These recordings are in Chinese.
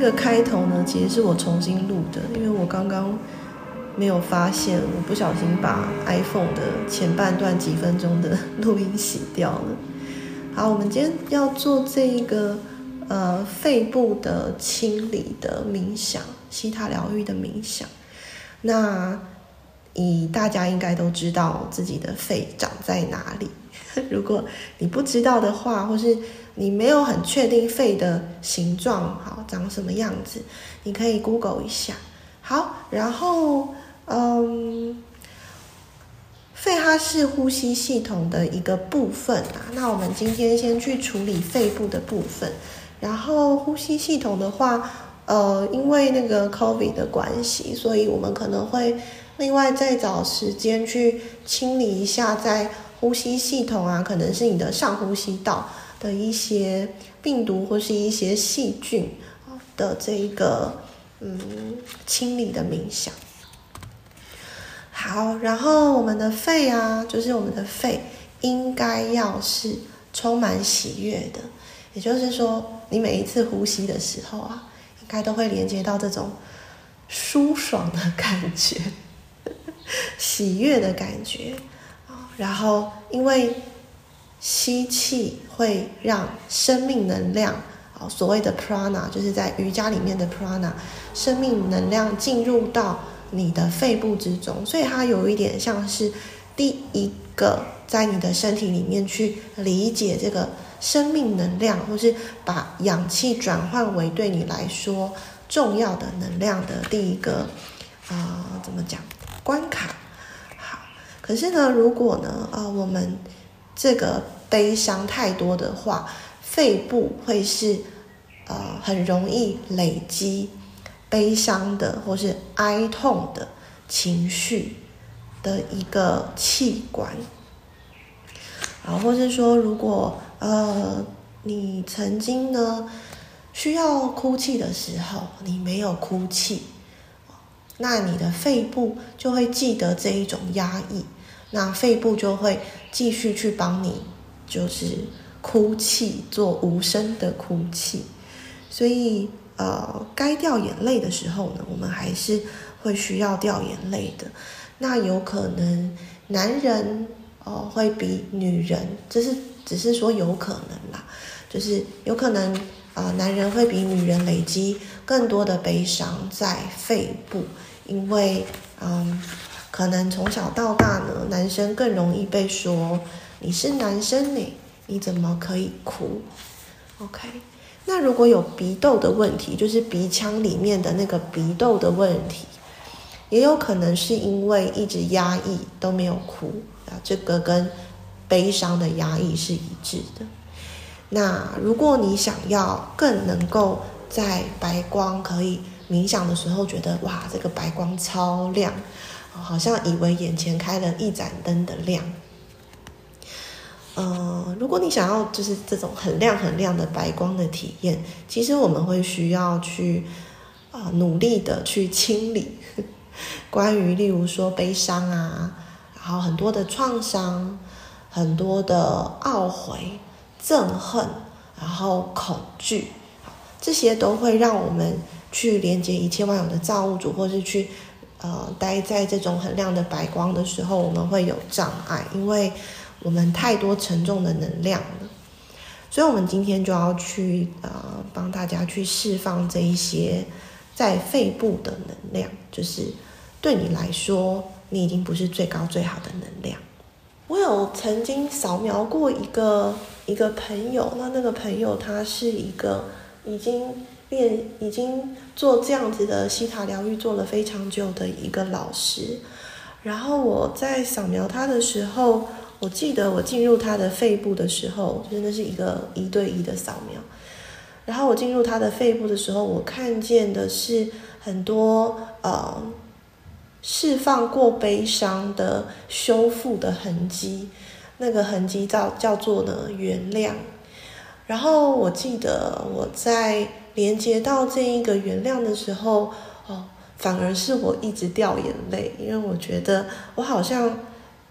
这个开头呢，其实是我重新录的，因为我刚刚没有发现，我不小心把 iPhone 的前半段几分钟的录音洗掉了。好，我们今天要做这一个呃肺部的清理的冥想，希塔疗愈的冥想。那以大家应该都知道自己的肺长在哪里。如果你不知道的话，或是你没有很确定肺的形状，好，长什么样子，你可以 Google 一下。好，然后，嗯，肺它是呼吸系统的一个部分啊。那我们今天先去处理肺部的部分，然后呼吸系统的话，呃，因为那个 COVID 的关系，所以我们可能会另外再找时间去清理一下在。呼吸系统啊，可能是你的上呼吸道的一些病毒或是一些细菌的这一个嗯清理的冥想。好，然后我们的肺啊，就是我们的肺应该要是充满喜悦的，也就是说，你每一次呼吸的时候啊，应该都会连接到这种舒爽的感觉，喜悦的感觉。然后，因为吸气会让生命能量，啊，所谓的 prana，就是在瑜伽里面的 prana，生命能量进入到你的肺部之中，所以它有一点像是第一个在你的身体里面去理解这个生命能量，或是把氧气转换为对你来说重要的能量的第一个啊、呃，怎么讲关卡？好可是呢，如果呢，啊、我们这个悲伤太多的话，肺部会是呃很容易累积悲伤的或是哀痛的情绪的一个器官。啊，或是说，如果呃你曾经呢需要哭泣的时候，你没有哭泣，那你的肺部就会记得这一种压抑。那肺部就会继续去帮你，就是哭泣，做无声的哭泣。所以，呃，该掉眼泪的时候呢，我们还是会需要掉眼泪的。那有可能男人哦、呃、会比女人，这是只是说有可能啦，就是有可能啊、呃，男人会比女人累积更多的悲伤在肺部，因为嗯。可能从小到大呢，男生更容易被说你是男生呢，你怎么可以哭？OK，那如果有鼻窦的问题，就是鼻腔里面的那个鼻窦的问题，也有可能是因为一直压抑都没有哭啊，这个跟悲伤的压抑是一致的。那如果你想要更能够在白光可以冥想的时候，觉得哇，这个白光超亮。好像以为眼前开了一盏灯的亮，呃，如果你想要就是这种很亮很亮的白光的体验，其实我们会需要去啊、努力的去清理 关于例如说悲伤啊，然后很多的创伤，很多的懊悔、憎恨，然后恐惧，这些都会让我们去连接一切万有的造物主，或是去。呃，待在这种很亮的白光的时候，我们会有障碍，因为我们太多沉重的能量了。所以，我们今天就要去呃，帮大家去释放这一些在肺部的能量，就是对你来说，你已经不是最高最好的能量。我有曾经扫描过一个一个朋友，那那个朋友他是一个已经。练已经做这样子的西塔疗愈做了非常久的一个老师，然后我在扫描他的时候，我记得我进入他的肺部的时候，真的是一个一对一的扫描。然后我进入他的肺部的时候，我看见的是很多呃释放过悲伤的修复的痕迹，那个痕迹叫叫做呢原谅。然后我记得我在。连接到这一个原谅的时候，哦，反而是我一直掉眼泪，因为我觉得我好像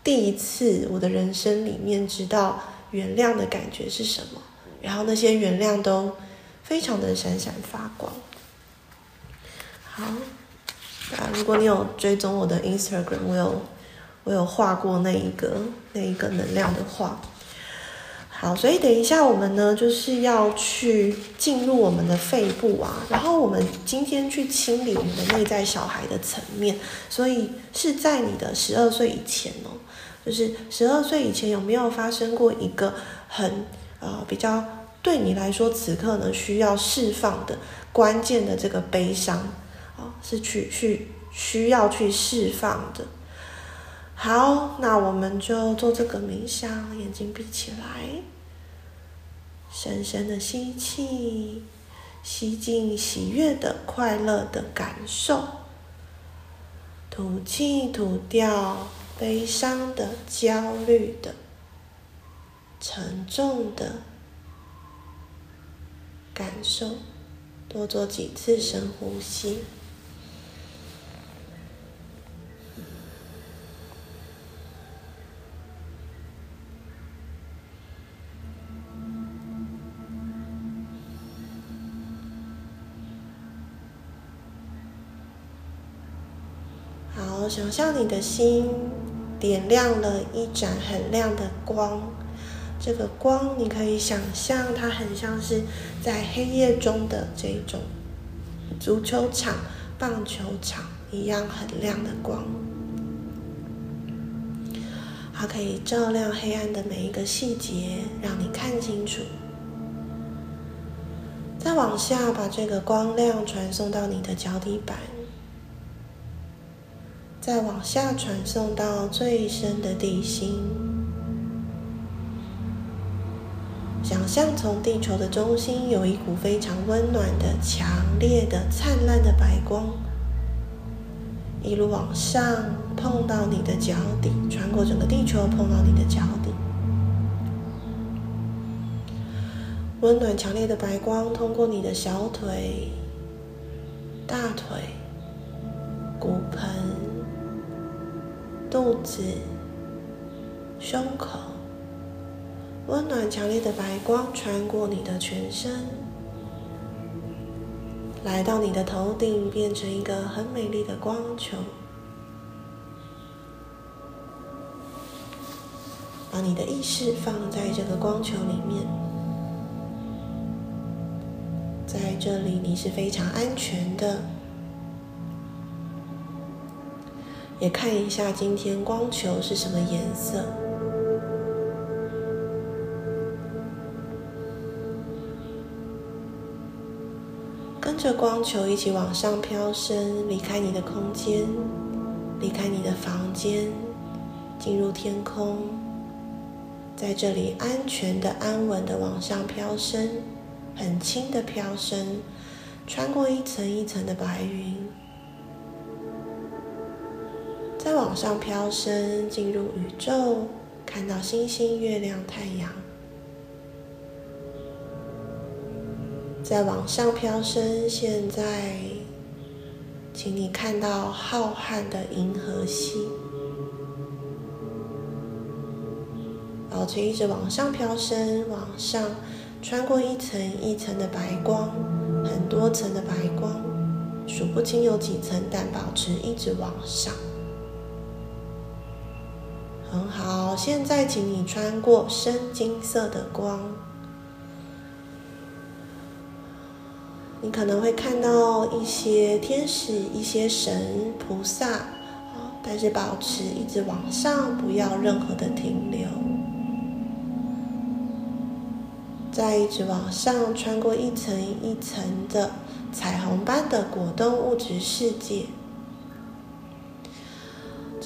第一次我的人生里面知道原谅的感觉是什么，然后那些原谅都非常的闪闪发光。好，啊，如果你有追踪我的 Instagram，我有我有画过那一个那一个能量的画。好，所以等一下我们呢就是要去进入我们的肺部啊，然后我们今天去清理我们的内在小孩的层面，所以是在你的十二岁以前哦，就是十二岁以前有没有发生过一个很呃比较对你来说此刻呢需要释放的关键的这个悲伤啊，是去去需要去释放的。好，那我们就做这个冥想，眼睛闭起来，深深的吸气，吸进喜悦的、快乐的感受；吐气，吐掉悲伤的、焦虑的、沉重的感受。多做几次深呼吸。想象你的心点亮了一盏很亮的光，这个光你可以想象它很像是在黑夜中的这种足球场、棒球场一样很亮的光，它可以照亮黑暗的每一个细节，让你看清楚。再往下，把这个光亮传送到你的脚底板。再往下传送到最深的地心，想象从地球的中心有一股非常温暖的、强烈的、灿烂的白光，一路往上碰到你的脚底，穿过整个地球碰到你的脚底。温暖强烈的白光通过你的小腿、大腿、骨盆。肚子、胸口，温暖强烈的白光穿过你的全身，来到你的头顶，变成一个很美丽的光球。把你的意识放在这个光球里面，在这里你是非常安全的。也看一下今天光球是什么颜色，跟着光球一起往上飘升，离开你的空间，离开你的房间，进入天空，在这里安全的、安稳的往上飘升，很轻的飘升，穿过一层一层的白云。再往上飘升，进入宇宙，看到星星、月亮、太阳。再往上飘升，现在，请你看到浩瀚的银河系。保持一直往上飘升，往上穿过一层一层的白光，很多层的白光，数不清有几层，但保持一直往上。很好，现在请你穿过深金色的光，你可能会看到一些天使、一些神、菩萨，但是保持一直往上，不要任何的停留。再一直往上，穿过一层一层的彩虹般的果冻物质世界。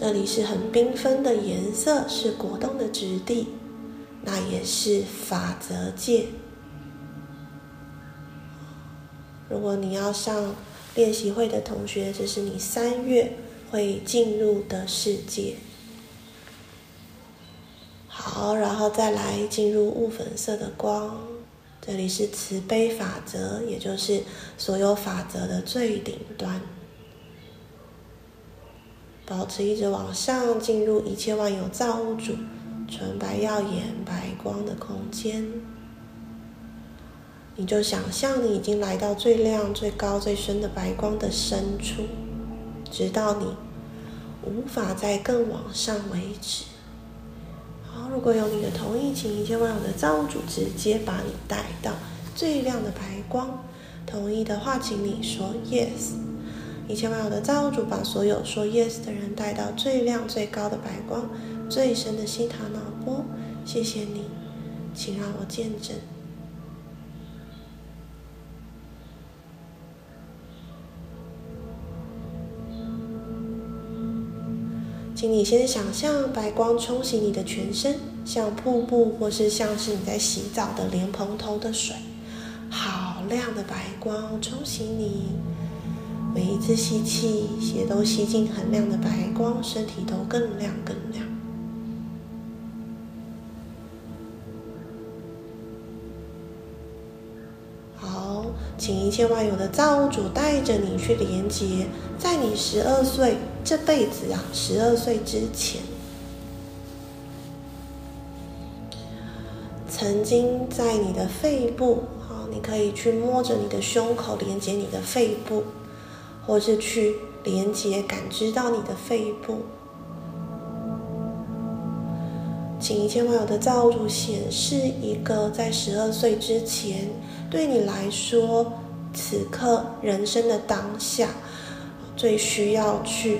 这里是很缤纷的颜色，是果冻的质地，那也是法则界。如果你要上练习会的同学，这是你三月会进入的世界。好，然后再来进入雾粉色的光，这里是慈悲法则，也就是所有法则的最顶端。保持一直往上，进入一切万有造物主纯白耀眼白光的空间。你就想象你已经来到最亮、最高、最深的白光的深处，直到你无法再更往上为止。好，如果有你的同意，请一切万有的造物主直接把你带到最亮的白光。同意的话，请你说 yes。一切万有的造物主把所有说 yes 的人带到最亮、最高的白光、最深的西塔脑波。谢谢你，请让我见证。请你先想象白光冲洗你的全身，像瀑布，或是像是你在洗澡的莲蓬头的水，好亮的白光冲洗你。每一次吸气，血都吸进很亮的白光，身体都更亮更亮。好，请一切万有的造物主带着你去连接，在你十二岁。这辈子啊，十二岁之前，曾经在你的肺部，好，你可以去摸着你的胸口，连接你的肺部，或是去连接、感知到你的肺部。请一切万有的造物主显示一个在十二岁之前，对你来说，此刻人生的当下。最需要去、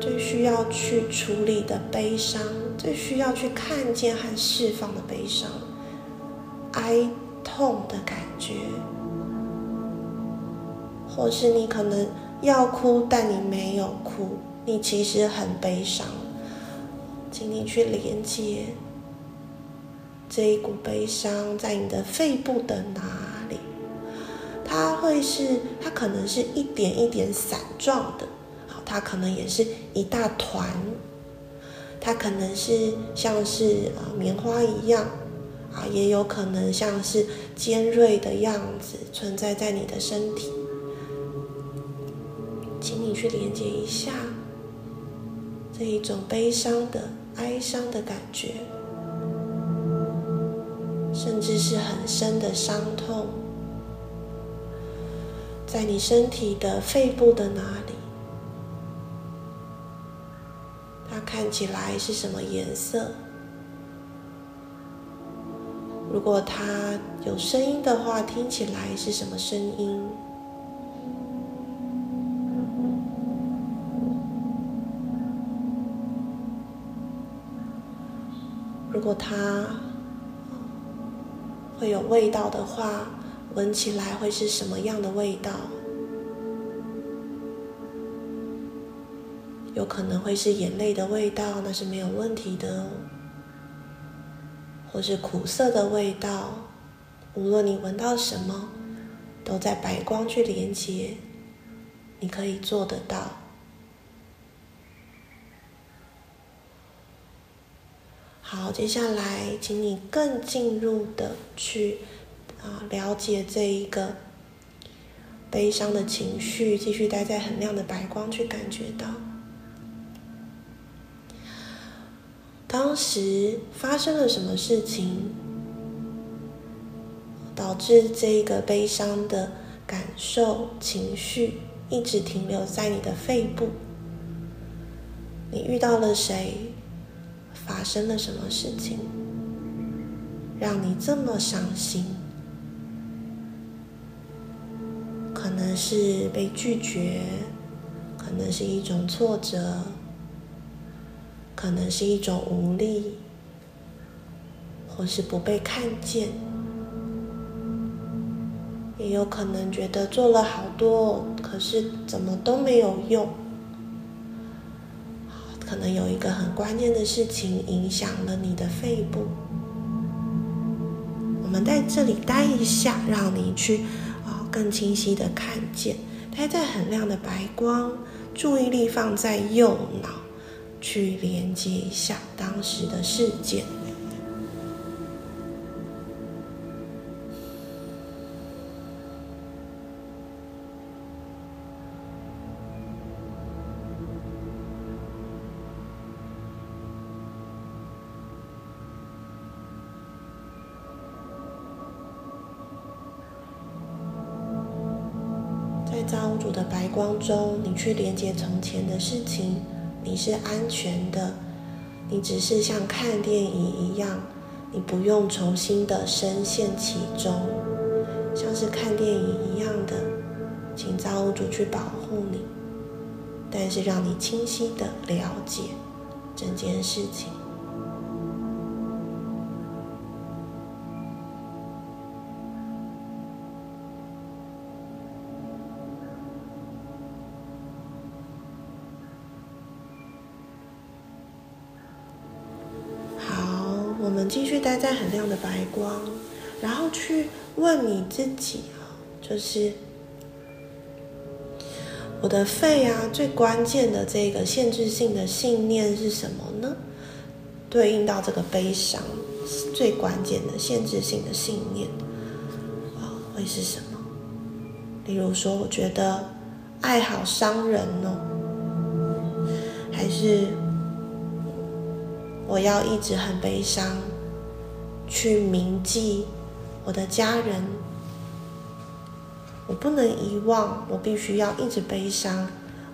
最需要去处理的悲伤，最需要去看见和释放的悲伤、哀痛的感觉，或是你可能要哭，但你没有哭，你其实很悲伤，请你去连接这一股悲伤在你的肺部的哪里？它会是，它可能是一点一点散状的，好，它可能也是一大团，它可能是像是啊棉花一样，啊，也有可能像是尖锐的样子存在在你的身体，请你去连接一下这一种悲伤的、哀伤的感觉，甚至是很深的伤痛。在你身体的肺部的哪里？它看起来是什么颜色？如果它有声音的话，听起来是什么声音？如果它会有味道的话，闻起来会是什么样的味道？有可能会是眼泪的味道，那是没有问题的。或是苦涩的味道，无论你闻到什么，都在白光去连接，你可以做得到。好，接下来，请你更进入的去。啊，了解这一个悲伤的情绪，继续待在很亮的白光，去感觉到当时发生了什么事情，导致这个悲伤的感受、情绪一直停留在你的肺部。你遇到了谁？发生了什么事情，让你这么伤心？可能是被拒绝，可能是一种挫折，可能是一种无力，或是不被看见，也有可能觉得做了好多，可是怎么都没有用。可能有一个很关键的事情影响了你的肺部。我们在这里待一下，让你去啊。更清晰的看见，待在很亮的白光，注意力放在右脑，去连接一下当时的事件。中，你去连接从前的事情，你是安全的。你只是像看电影一样，你不用重新的深陷其中，像是看电影一样的，请造物主去保护你，但是让你清晰的了解整件事情。亮的白光，然后去问你自己啊，就是我的肺啊，最关键的这个限制性的信念是什么呢？对应到这个悲伤，最关键的限制性的信念啊，会是什么？例如说，我觉得爱好伤人哦，还是我要一直很悲伤？去铭记我的家人，我不能遗忘，我必须要一直悲伤，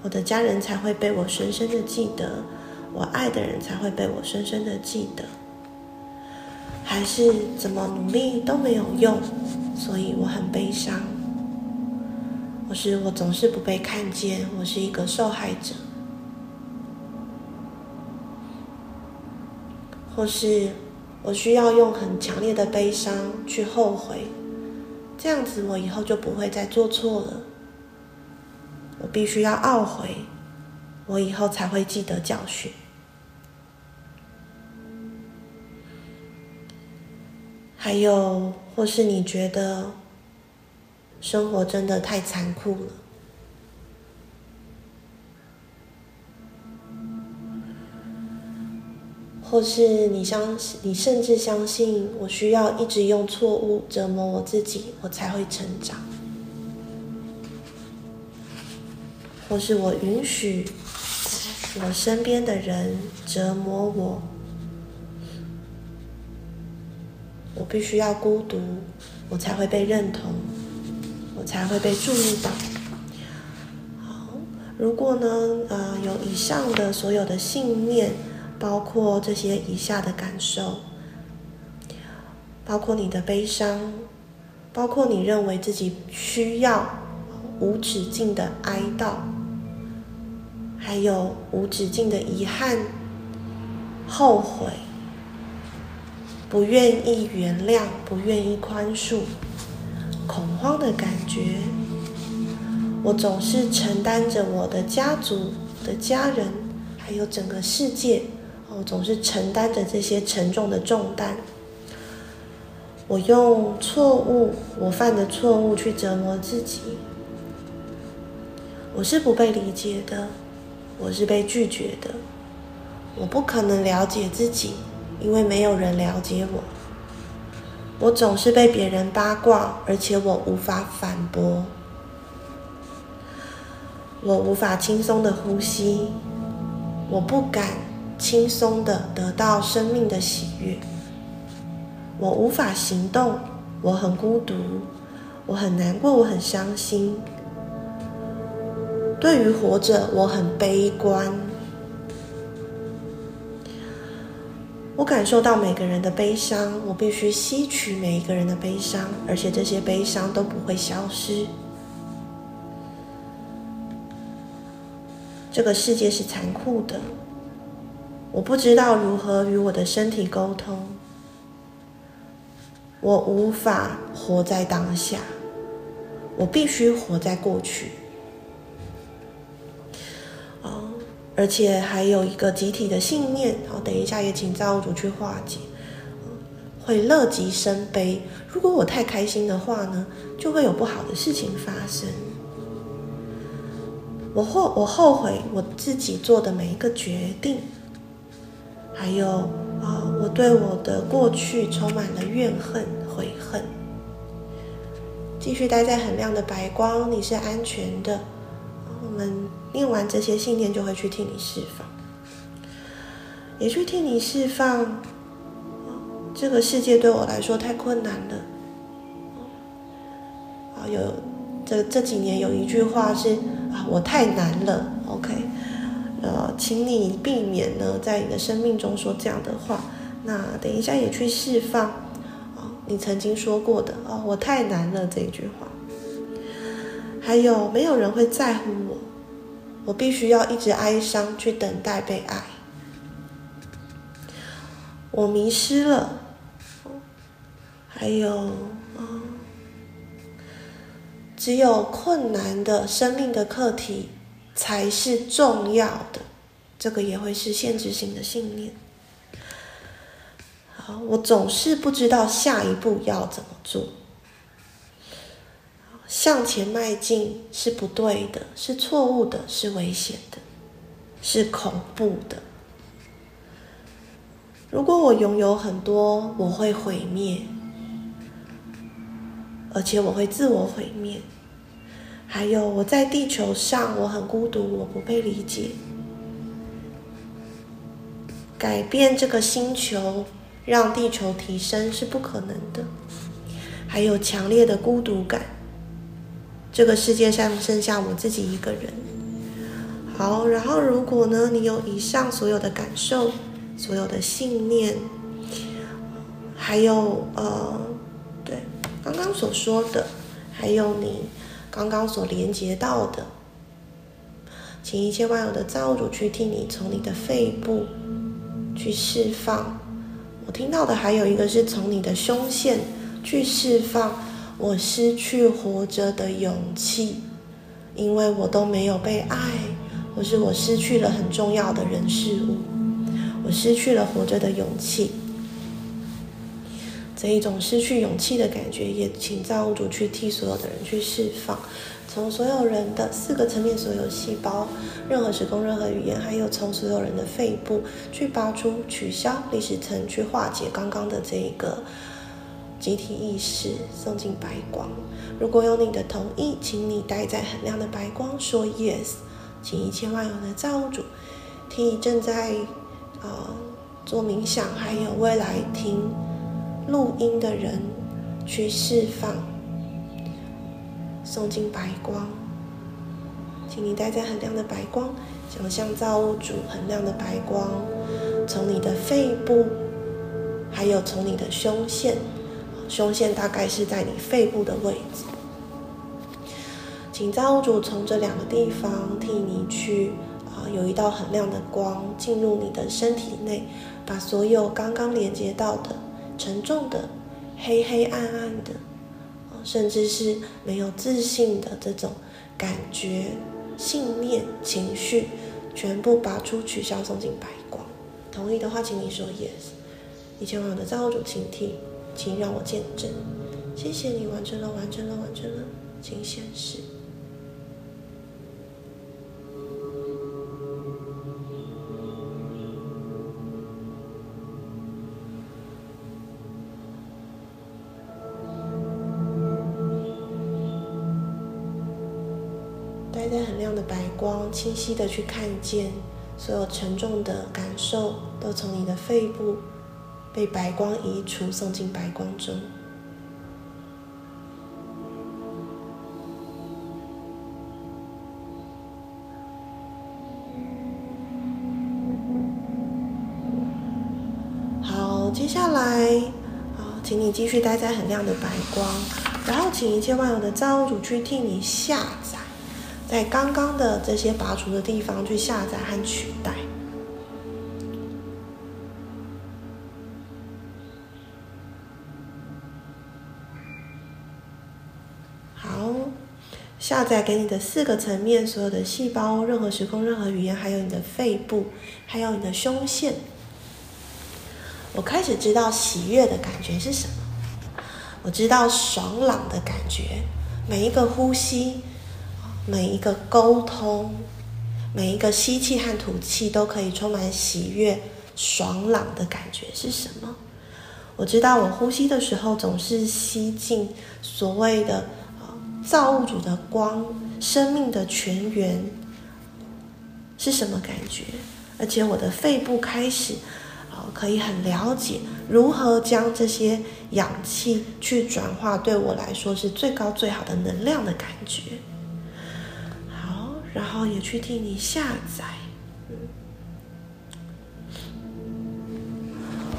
我的家人才会被我深深的记得，我爱的人才会被我深深的记得，还是怎么努力都没有用，所以我很悲伤，或是我总是不被看见，我是一个受害者，或是。我需要用很强烈的悲伤去后悔，这样子我以后就不会再做错了。我必须要懊悔，我以后才会记得教训。还有，或是你觉得生活真的太残酷了。或是你相信，你甚至相信我需要一直用错误折磨我自己，我才会成长。或是我允许我身边的人折磨我，我必须要孤独，我才会被认同，我才会被注意到。好，如果呢，呃，有以上的所有的信念。包括这些以下的感受，包括你的悲伤，包括你认为自己需要无止境的哀悼，还有无止境的遗憾、后悔、不愿意原谅、不愿意宽恕、恐慌的感觉。我总是承担着我的家族的家人，还有整个世界。我总是承担着这些沉重的重担。我用错误，我犯的错误去折磨自己。我是不被理解的，我是被拒绝的。我不可能了解自己，因为没有人了解我。我总是被别人八卦，而且我无法反驳。我无法轻松的呼吸，我不敢。轻松的得到生命的喜悦。我无法行动，我很孤独，我很难过，我很伤心。对于活着，我很悲观。我感受到每个人的悲伤，我必须吸取每一个人的悲伤，而且这些悲伤都不会消失。这个世界是残酷的。我不知道如何与我的身体沟通，我无法活在当下，我必须活在过去。哦，而且还有一个集体的信念，好，等一下也请造物主去化解，会乐极生悲。如果我太开心的话呢，就会有不好的事情发生。我后我后悔我自己做的每一个决定。还有啊，我对我的过去充满了怨恨、悔恨。继续待在很亮的白光，你是安全的。我们念完这些信念，就会去替你释放，也去替你释放。这个世界对我来说太困难了。啊，有这这几年有一句话是啊，我太难了，OK，呃，请你避免呢，在你的生命中说这样的话。那等一下也去释放啊，你曾经说过的啊，我太难了这一句话。还有，没有人会在乎我，我必须要一直哀伤去等待被爱。我迷失了。还有，嗯，只有困难的生命的课题才是重要的，这个也会是限制性的信念。好，我总是不知道下一步要怎么做。向前迈进是不对的，是错误的，是危险的，是恐怖的。如果我拥有很多，我会毁灭。而且我会自我毁灭，还有我在地球上，我很孤独，我不被理解。改变这个星球，让地球提升是不可能的。还有强烈的孤独感，这个世界上剩下我自己一个人。好，然后如果呢，你有以上所有的感受，所有的信念，还有呃。对刚刚所说的，还有你刚刚所连接到的，请一切万有的造物主去替你从你的肺部去释放。我听到的还有一个是从你的胸腺去释放，我失去活着的勇气，因为我都没有被爱，或是我失去了很重要的人事物，我失去了活着的勇气。这一种失去勇气的感觉，也请造物主去替所有的人去释放，从所有人的四个层面、所有细胞、任何时空、任何语言，还有从所有人的肺部去拔出、取消历史层，去化解刚刚的这一个集体意识，送进白光。如果有你的同意，请你待在很亮的白光，说 yes。请一切万有的造物主替正在呃做冥想，还有未来听。录音的人去释放，送进白光，请你待在很亮的白光，想象造物主很亮的白光，从你的肺部，还有从你的胸腺，胸腺大概是在你肺部的位置，请造物主从这两个地方替你去啊，有一道很亮的光进入你的身体内，把所有刚刚连接到的。沉重的、黑黑暗暗的，甚至是没有自信的这种感觉、信念、情绪，全部拔出、取消、送进白光。同意的话，请你说 yes。一切万有的造物主，请听，请让我见证。谢谢你完成了，完成了，完成了，请显示。清晰的去看见所有沉重的感受，都从你的肺部被白光移除，送进白光中。好，接下来，好，请你继续待在很亮的白光，然后请一切万有的造物主去替你下载。在刚刚的这些拔除的地方去下载和取代。好，下载给你的四个层面，所有的细胞、任何时空、任何语言，还有你的肺部，还有你的胸腺。我开始知道喜悦的感觉是什么，我知道爽朗的感觉，每一个呼吸。每一个沟通，每一个吸气和吐气都可以充满喜悦、爽朗的感觉是什么？我知道我呼吸的时候总是吸进所谓的啊造物主的光、生命的泉源是什么感觉？而且我的肺部开始啊，可以很了解如何将这些氧气去转化，对我来说是最高最好的能量的感觉。然后也去替你下载。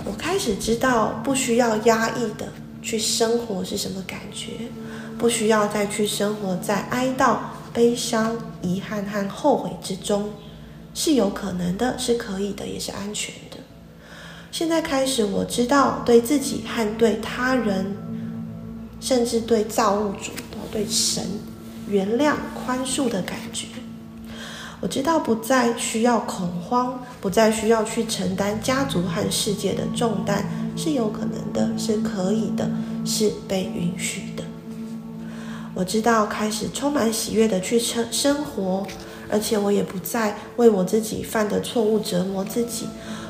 我开始知道不需要压抑的去生活是什么感觉，不需要再去生活在哀悼、悲伤、遗憾和后悔之中。是有可能的，是可以的，也是安全的。现在开始，我知道对自己和对他人，甚至对造物主、对神，原谅、宽恕的感觉。我知道不再需要恐慌，不再需要去承担家族和世界的重担，是有可能的，是可以的，是被允许的。我知道开始充满喜悦的去生生活。而且我也不再为我自己犯的错误折磨自己。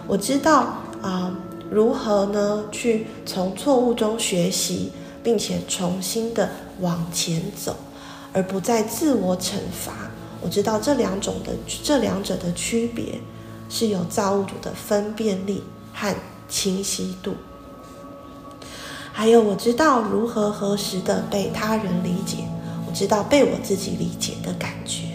我知道啊、如何呢？去从错误中学习，并且重新的往前走，而不再自我惩罚。我知道这两种的这两者的区别，是有造物主的分辨力和清晰度。还有，我知道如何合时的被他人理解，我知道被我自己理解的感觉。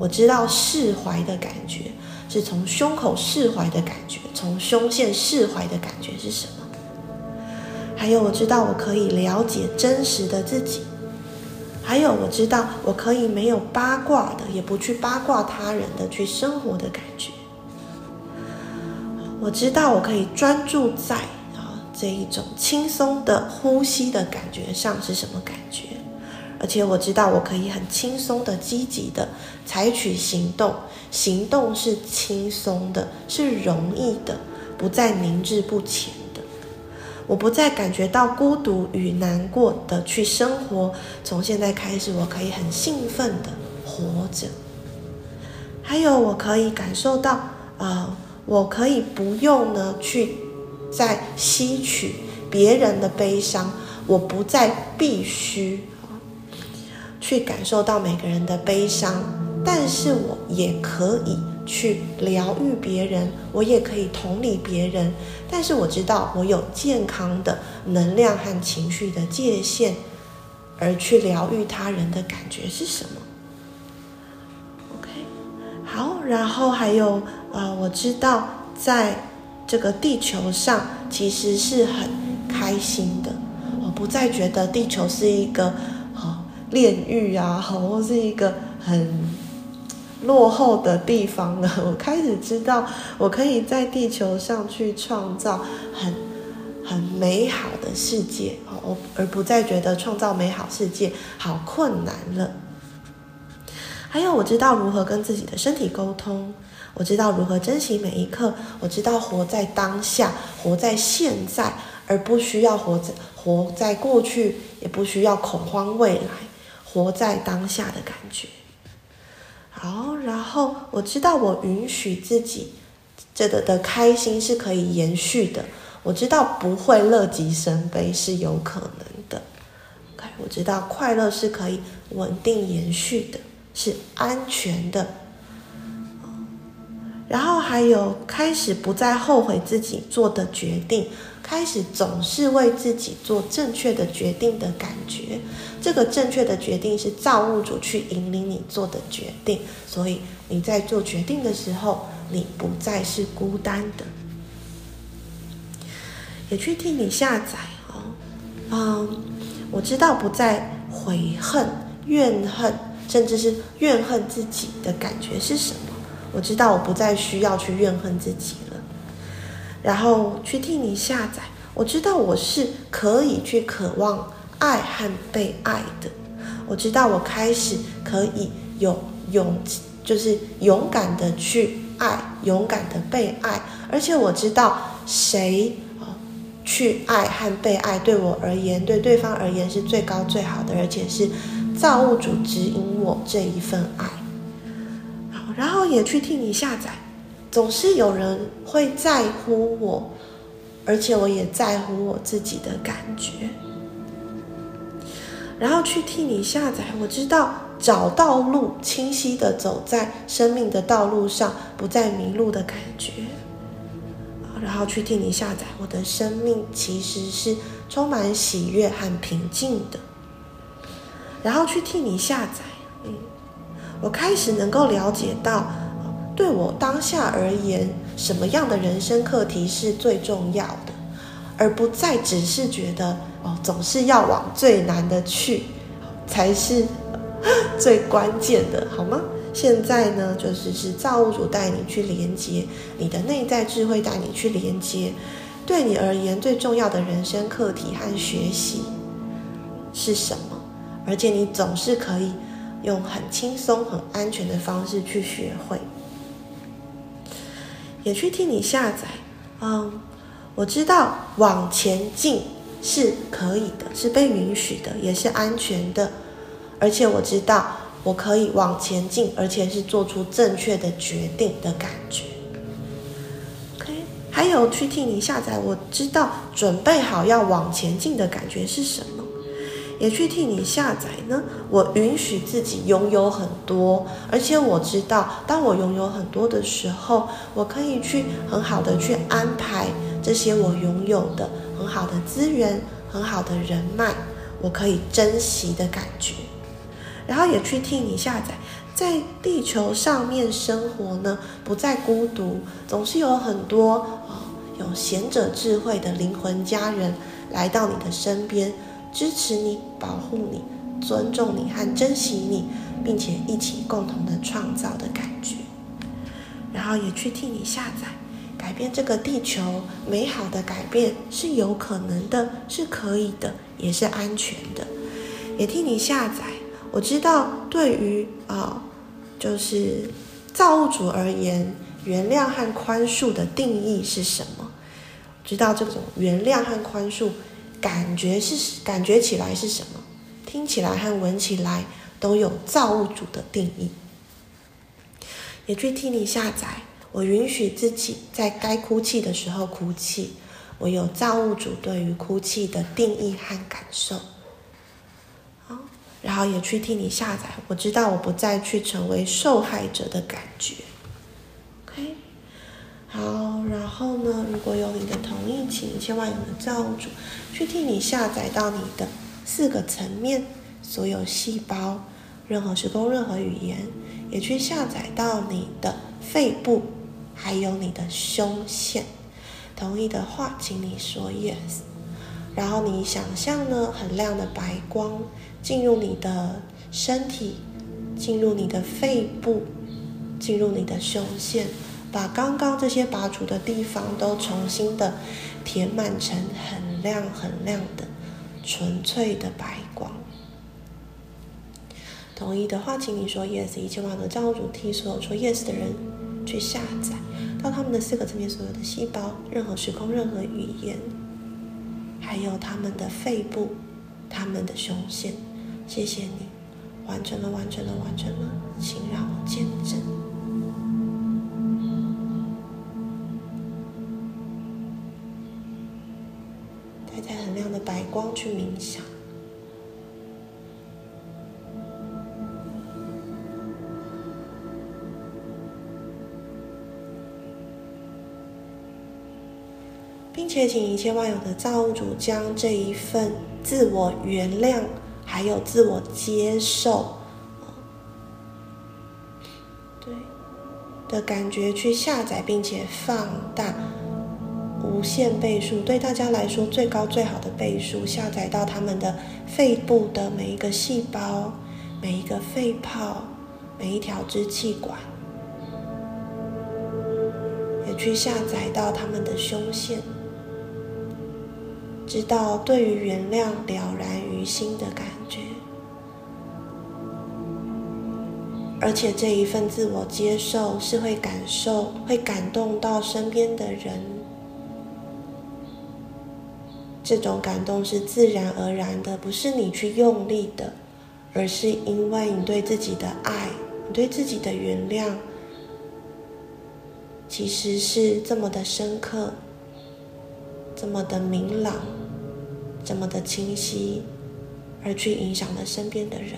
我知道释怀的感觉是从胸口释怀的感觉，从胸腺释怀的感觉是什么？还有，我知道我可以了解真实的自己。还有，我知道我可以没有八卦的，也不去八卦他人的去生活的感觉。我知道我可以专注在啊这一种轻松的呼吸的感觉上是什么感觉？而且我知道我可以很轻松的、积极的采取行动，行动是轻松的，是容易的，不再凝滞不前。我不再感觉到孤独与难过的去生活。从现在开始，我可以很兴奋的活着。还有，我可以感受到，啊、呃，我可以不用呢去再吸取别人的悲伤，我不再必须。去感受到每个人的悲伤，但是我也可以去疗愈别人，我也可以同理别人，但是我知道我有健康的能量和情绪的界限，而去疗愈他人的感觉是什么？OK，好，然后还有呃，我知道在这个地球上其实是很开心的，我不再觉得地球是一个。炼狱啊，或是一个很落后的地方了。我开始知道，我可以在地球上去创造很很美好的世界，哦，而不再觉得创造美好世界好困难了。还有，我知道如何跟自己的身体沟通，我知道如何珍惜每一刻，我知道活在当下，活在现在，而不需要活在活在过去，也不需要恐慌未来。活在当下的感觉，好，然后我知道我允许自己这个的开心是可以延续的，我知道不会乐极生悲是有可能的，OK，我知道快乐是可以稳定延续的，是安全的，然后还有开始不再后悔自己做的决定。开始总是为自己做正确的决定的感觉，这个正确的决定是造物主去引领你做的决定，所以你在做决定的时候，你不再是孤单的。也去替你下载哦，嗯，我知道不再悔恨、怨恨，甚至是怨恨自己的感觉是什么？我知道我不再需要去怨恨自己了。然后去替你下载，我知道我是可以去渴望爱和被爱的。我知道我开始可以有勇，就是勇敢的去爱，勇敢的被爱。而且我知道谁啊去爱和被爱，对我而言，对对方而言是最高最好的，而且是造物主指引我这一份爱。然后也去替你下载。总是有人会在乎我，而且我也在乎我自己的感觉。然后去替你下载，我知道找到路，清晰的走在生命的道路上，不再迷路的感觉。然后去替你下载，我的生命其实是充满喜悦和平静的。然后去替你下载，我开始能够了解到，对我当下而言，什么样的人生课题是最重要的，而不再只是觉得哦，总是要往最难的去，才是 最关键的，好吗？现在呢，就是是造物主带你去连接你的内在智慧，带你去连接，对你而言最重要的人生课题和学习是什么？而且你总是可以用很轻松、很安全的方式去学会，也去替你下载。嗯，我知道往前进是可以的，是被允许的，也是安全的，而且我知道。我可以往前进，而且是做出正确的决定的感觉。OK，还有去替你下载，我知道准备好要往前进的感觉是什么，也去替你下载呢。我允许自己拥有很多，而且我知道，当我拥有很多的时候，我可以去很好的去安排这些我拥有的很好的资源、很好的人脉，我可以珍惜的感觉。然后也去替你下载，在地球上面生活呢，不再孤独，总是有很多哦，有贤者智慧的灵魂家人来到你的身边，支持你、保护你、尊重你和珍惜你，并且一起共同的创造的感觉。然后也去替你下载，改变这个地球，美好的改变是有可能的，是可以的，也是安全的。也替你下载。我知道，对于啊、就是造物主而言，原谅和宽恕的定义是什么？知道这种原谅和宽恕，感觉是感觉起来是什么？听起来和闻起来都有造物主的定义。也去替你下载，我允许自己在该哭泣的时候哭泣，我有造物主对于哭泣的定义和感受。然后也去替你下载，我知道我不再去成为受害者的感觉。OK，好，然然后呢，如果有你的同意，请千万有的造物主去替你下载到你的四个层面，所有细胞，任何时空，任何语言，也去下载到你的肺部，还有你的胸腺。同意的话，请你说 yes。然后你想象呢，很亮的白光。进入你的身体，进入你的肺部，进入你的胸腺，把刚刚这些拔除的地方都重新的填满成很亮很亮的纯粹的白光。同意的话，请你说 yes。一千万个造物主替所有说 yes 的人去下载到他们的四个层面所有的细胞，任何时空，任何语言，还有他们的肺部，他们的胸腺。谢谢你，完成了，完成了，完成了，请让我见证。光去冥想，并且请一切万有的造物主将这一份自我原谅。还有自我接受，对的感觉去下载，并且放大无限倍数，对大家来说最高最好的倍数，下载到他们的肺部的每一个细胞、每一个肺泡、每一条支气管，也去下载到他们的胸腺。知道对于原谅了然于心的感觉，而且这一份自我接受是会感受、会感动到身边的人。这种感动是自然而然的，不是你去用力的，而是因为你对自己的爱、你对自己的原谅，其实是这么的深刻，这么的明朗。这么的清晰，而去影响了身边的人。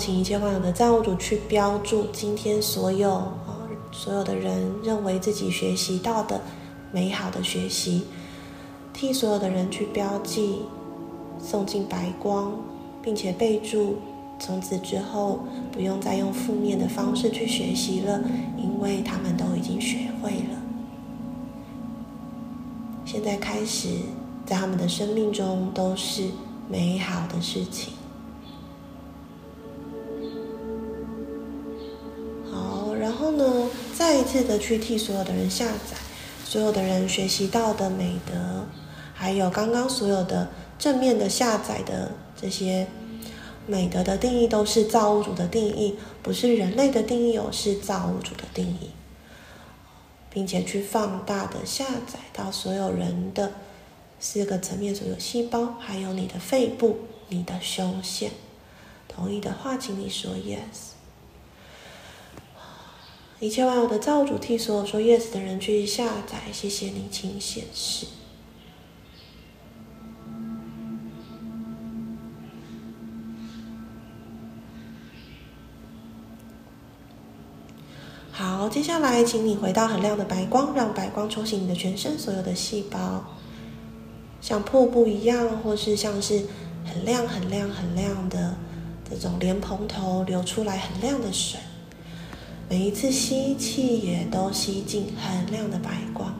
请一切万有的造物主去标注今天所有啊，所有的人认为自己学习到的美好的学习，替所有的人去标记，送进白光，并且备注，从此之后不用再用负面的方式去学习了，因为他们都已经学会了。现在开始，在他们的生命中都是美好的事情。次的去替所有的人下载，所有的人学习到的美德，还有刚刚所有的正面的下载的这些美德的定义，都是造物主的定义，不是人类的定义，哦是造物主的定义。并且去放大的下载到所有人的四个层面，所有细胞，还有你的肺部、你的胸腺。同意的话，请你说 yes。一切万有的造物主替所有说 yes 的人去下载，谢谢你，请显示。好，接下来请你回到很亮的白光，让白光冲洗你的全身所有的细胞，像瀑布一样，或是像是很亮、很亮、很亮的这种莲蓬头流出来很亮的水。每一次吸气，也都吸进很亮的白光。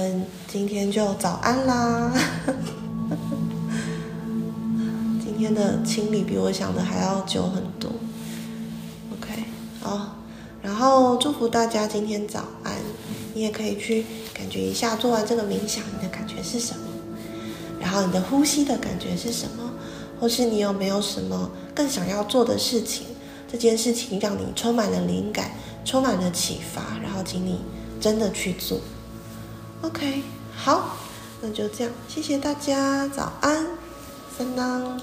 们今天就早安啦。今天的清理比我想的还要久很多。OK，好，然后祝福大家今天早安。你也可以去感觉一下，做完这个冥想，你的感觉是什么？然后你的呼吸的感觉是什么？或是你有没有什么更想要做的事情？这件事情让你充满了灵感，充满了启发，然后请你真的去做。OK，好，那就这样，谢谢大家，早安，三郎。